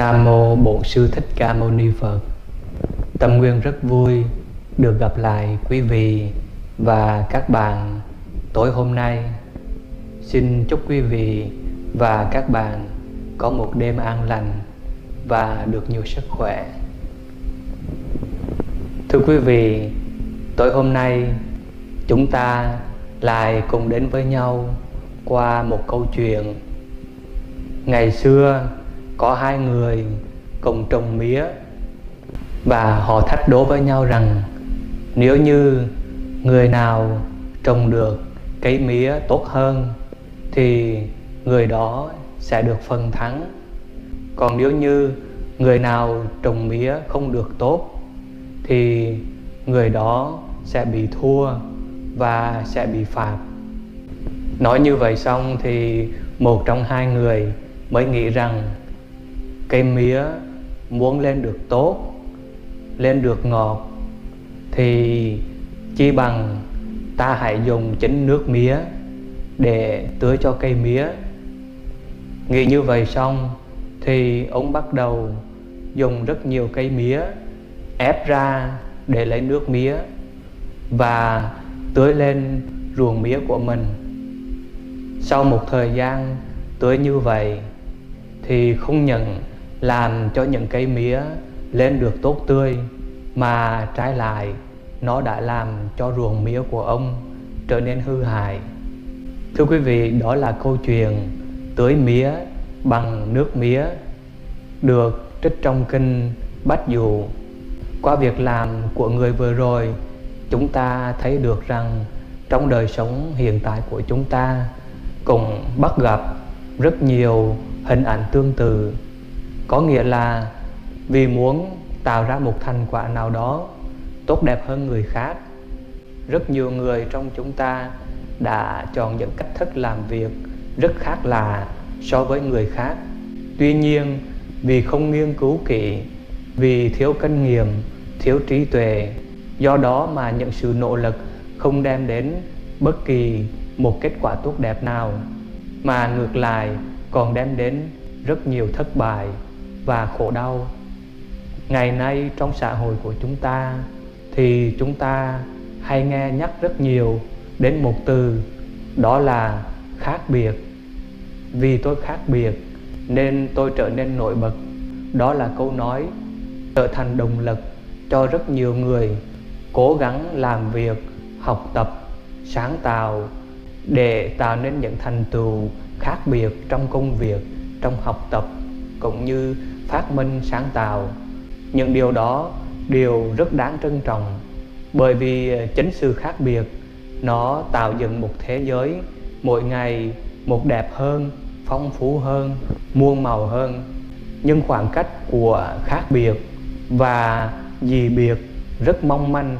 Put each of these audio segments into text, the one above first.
Nam mô Bổn sư Thích Ca Mâu Ni Phật. Tâm Nguyên rất vui được gặp lại quý vị và các bạn tối hôm nay. Xin chúc quý vị và các bạn có một đêm an lành và được nhiều sức khỏe. Thưa quý vị, tối hôm nay chúng ta lại cùng đến với nhau qua một câu chuyện ngày xưa có hai người cùng trồng mía và họ thách đố với nhau rằng nếu như người nào trồng được cây mía tốt hơn thì người đó sẽ được phần thắng. Còn nếu như người nào trồng mía không được tốt thì người đó sẽ bị thua và sẽ bị phạt. Nói như vậy xong thì một trong hai người mới nghĩ rằng cây mía muốn lên được tốt, lên được ngọt, thì chi bằng ta hãy dùng chính nước mía để tưới cho cây mía. Nghĩ như vậy xong thì ông bắt đầu dùng rất nhiều cây mía ép ra để lấy nước mía và tưới lên ruộng mía của mình. Sau một thời gian tưới như vậy thì không nhận làm cho những cây mía lên được tốt tươi, mà trái lại nó đã làm cho ruộng mía của ông trở nên hư hại. Thưa quý vị, đó là câu chuyện tưới mía bằng nước mía được trích trong kinh bách dụ. Qua việc làm của người vừa rồi, chúng ta thấy được rằng trong đời sống hiện tại của chúng ta cũng bắt gặp rất nhiều hình ảnh tương tự có nghĩa là vì muốn tạo ra một thành quả nào đó tốt đẹp hơn người khác, rất nhiều người trong chúng ta đã chọn những cách thức làm việc rất khác lạ so với người khác. Tuy nhiên, vì không nghiên cứu kỹ, vì thiếu kinh nghiệm, thiếu trí tuệ, do đó mà những sự nỗ lực không đem đến bất kỳ một kết quả tốt đẹp nào, mà ngược lại còn đem đến rất nhiều thất bại và khổ đau. Ngày nay trong xã hội của chúng ta thì chúng ta hay nghe nhắc rất nhiều đến một từ, đó là khác biệt. Vì tôi khác biệt nên tôi trở nên nổi bật. Đó là câu nói, trở thành động lực cho rất nhiều người cố gắng làm việc, học tập, sáng tạo để tạo nên những thành tựu khác biệt trong công việc, trong học tập, cũng như phát minh sáng tạo. Những điều đó đều rất đáng trân trọng, bởi vì chính sự khác biệt, nó tạo dựng một thế giới mỗi ngày một đẹp hơn, phong phú hơn, muôn màu hơn. Nhưng khoảng cách của khác biệt và dị biệt rất mong manh.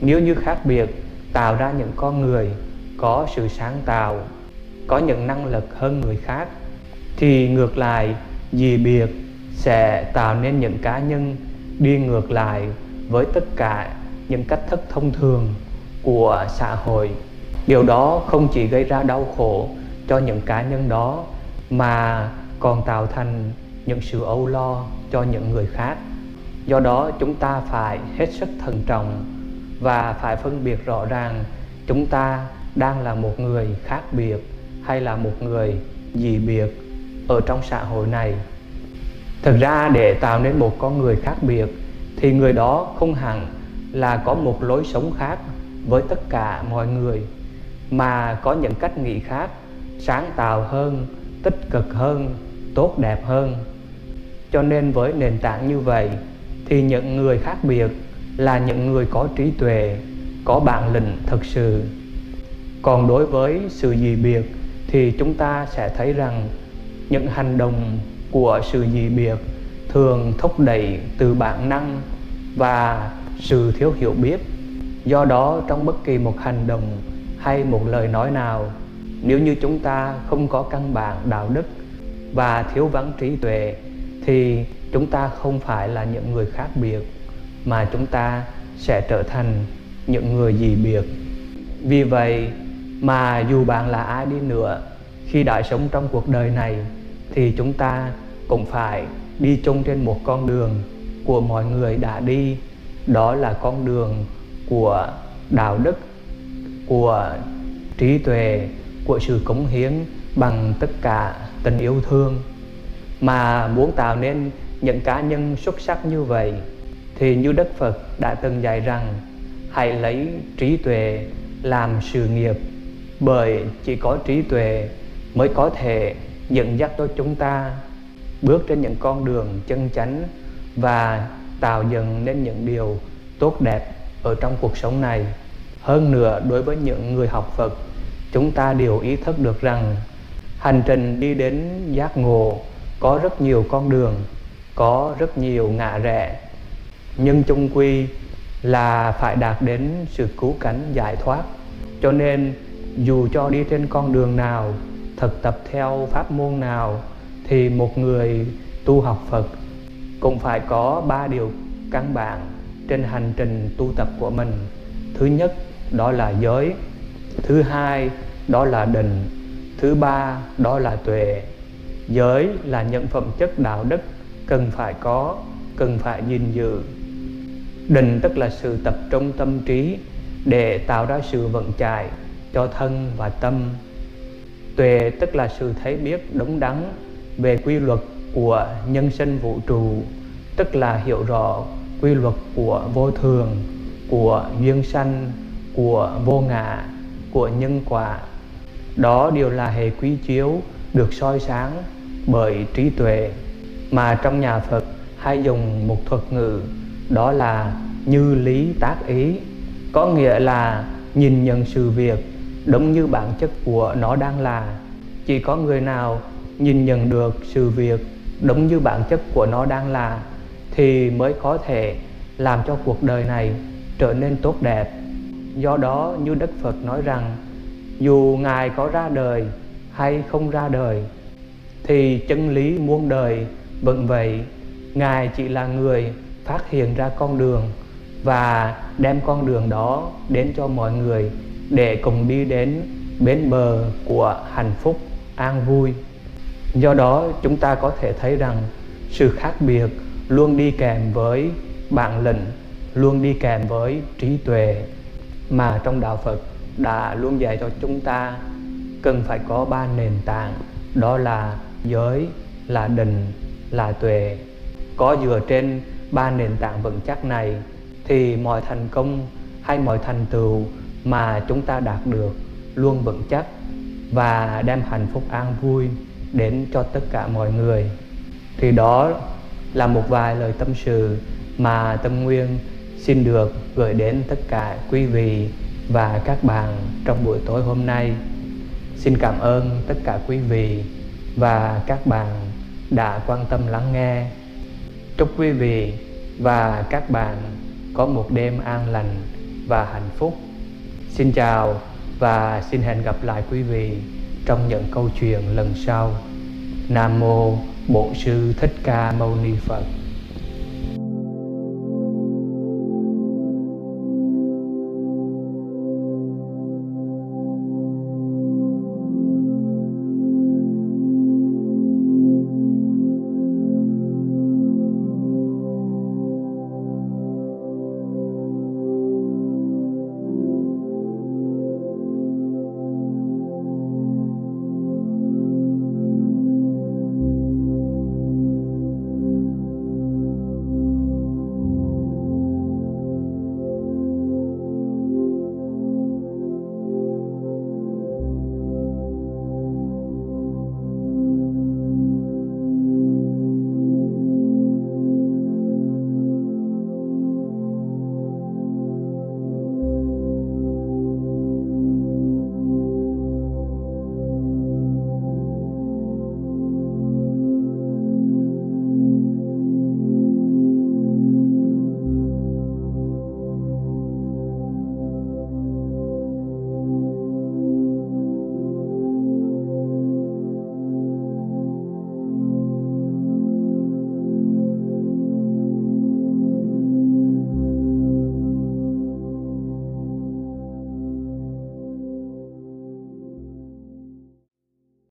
Nếu như khác biệt tạo ra những con người có sự sáng tạo, có những năng lực hơn người khác, thì ngược lại, dị biệt sẽ tạo nên những cá nhân đi ngược lại với tất cả những cách thức thông thường của xã hội. Điều đó không chỉ gây ra đau khổ cho những cá nhân đó, mà còn tạo thành những sự âu lo cho những người khác. Do đó, chúng ta phải hết sức thận trọng và phải phân biệt rõ ràng chúng ta đang là một người khác biệt hay là một người dị biệt ở trong xã hội này thực ra để tạo nên một con người khác biệt, thì người đó không hẳn là có một lối sống khác với tất cả mọi người, mà có những cách nghĩ khác, sáng tạo hơn, tích cực hơn, tốt đẹp hơn. Cho nên với nền tảng như vậy, thì những người khác biệt là những người có trí tuệ, có bản lĩnh thực sự. Còn đối với sự dị biệt, thì chúng ta sẽ thấy rằng những hành động của sự dị biệt thường thúc đẩy từ bản năng và sự thiếu hiểu biết. Do đó, trong bất kỳ một hành động hay một lời nói nào, nếu như chúng ta không có căn bản đạo đức và thiếu vắng trí tuệ, thì chúng ta không phải là những người khác biệt, mà chúng ta sẽ trở thành những người dị biệt. Vì vậy mà dù bạn là ai đi nữa, khi đã sống trong cuộc đời này thì chúng ta cũng phải đi chung trên một con đường của mọi người đã đi. Đó là con đường của đạo đức, của trí tuệ, của sự cống hiến bằng tất cả tình yêu thương. Mà muốn tạo nên những cá nhân xuất sắc như vậy, thì như Đức Phật đã từng dạy rằng, hãy lấy trí tuệ làm sự nghiệp, bởi chỉ có trí tuệ mới có thể dẫn dắt cho chúng ta bước trên những con đường chân chánh và tạo dựng nên những điều tốt đẹp ở trong cuộc sống này. Hơn nữa, đối với những người học Phật, chúng ta đều ý thức được rằng hành trình đi đến giác ngộ có rất nhiều con đường, có rất nhiều ngã rẽ. Nhưng chung quy là phải đạt đến sự cứu cánh giải thoát. Cho nên, dù cho đi trên con đường nào thực tập theo pháp môn nào thì một người tu học phật cũng phải có ba điều căn bản trên hành trình tu tập của mình. Thứ nhất, đó là giới. Thứ hai, đó là định. Thứ ba, đó là tuệ. Giới là những phẩm chất đạo đức cần phải có, cần phải gìn giữ. Định tức là sự tập trung tâm trí để tạo ra sự vận chạy cho thân và tâm tuệ, tức là sự thấy biết đúng đắn về quy luật của nhân sinh vũ trụ, tức là hiểu rõ quy luật của vô thường, của duyên sanh, của vô ngã, của nhân quả. Đó đều là hệ quy chiếu được soi sáng bởi trí tuệ. Mà trong nhà Phật hay dùng một thuật ngữ, đó là như lý tác ý. Có nghĩa là nhìn nhận sự việc đúng như bản chất của nó đang là, chỉ có người nào nhìn nhận được sự việc đúng như bản chất của nó đang là thì mới có thể làm cho cuộc đời này trở nên tốt đẹp. Do đó, như đức phật nói rằng, dù ngài có ra đời hay không ra đời, thì chân lý muôn đời vẫn vậy. Ngài chỉ là người phát hiện ra con đường và đem con đường đó đến cho mọi người để cùng đi đến bến bờ của hạnh phúc, an vui. Do đó, chúng ta có thể thấy rằng sự khác biệt luôn đi kèm với bản lĩnh, luôn đi kèm với trí tuệ mà trong đạo phật đã luôn dạy cho chúng ta cần phải có ba nền tảng, đó là giới, là định, là tuệ. Có dựa trên ba nền tảng vững chắc này thì mọi thành công hay mọi thành tựu mà chúng ta đạt được luôn vững chắc và đem hạnh phúc an vui đến cho tất cả mọi người. Thì đó là một vài lời tâm sự mà tâm nguyên xin được gửi đến tất cả quý vị và các bạn trong buổi tối hôm nay. Xin cảm ơn tất cả quý vị và các bạn đã quan tâm lắng nghe. Chúc quý vị và các bạn có một đêm an lành và hạnh phúc xin chào và xin hẹn gặp lại quý vị trong những câu chuyện lần sau. Nam mô bổn sư thích ca mâu ni phật.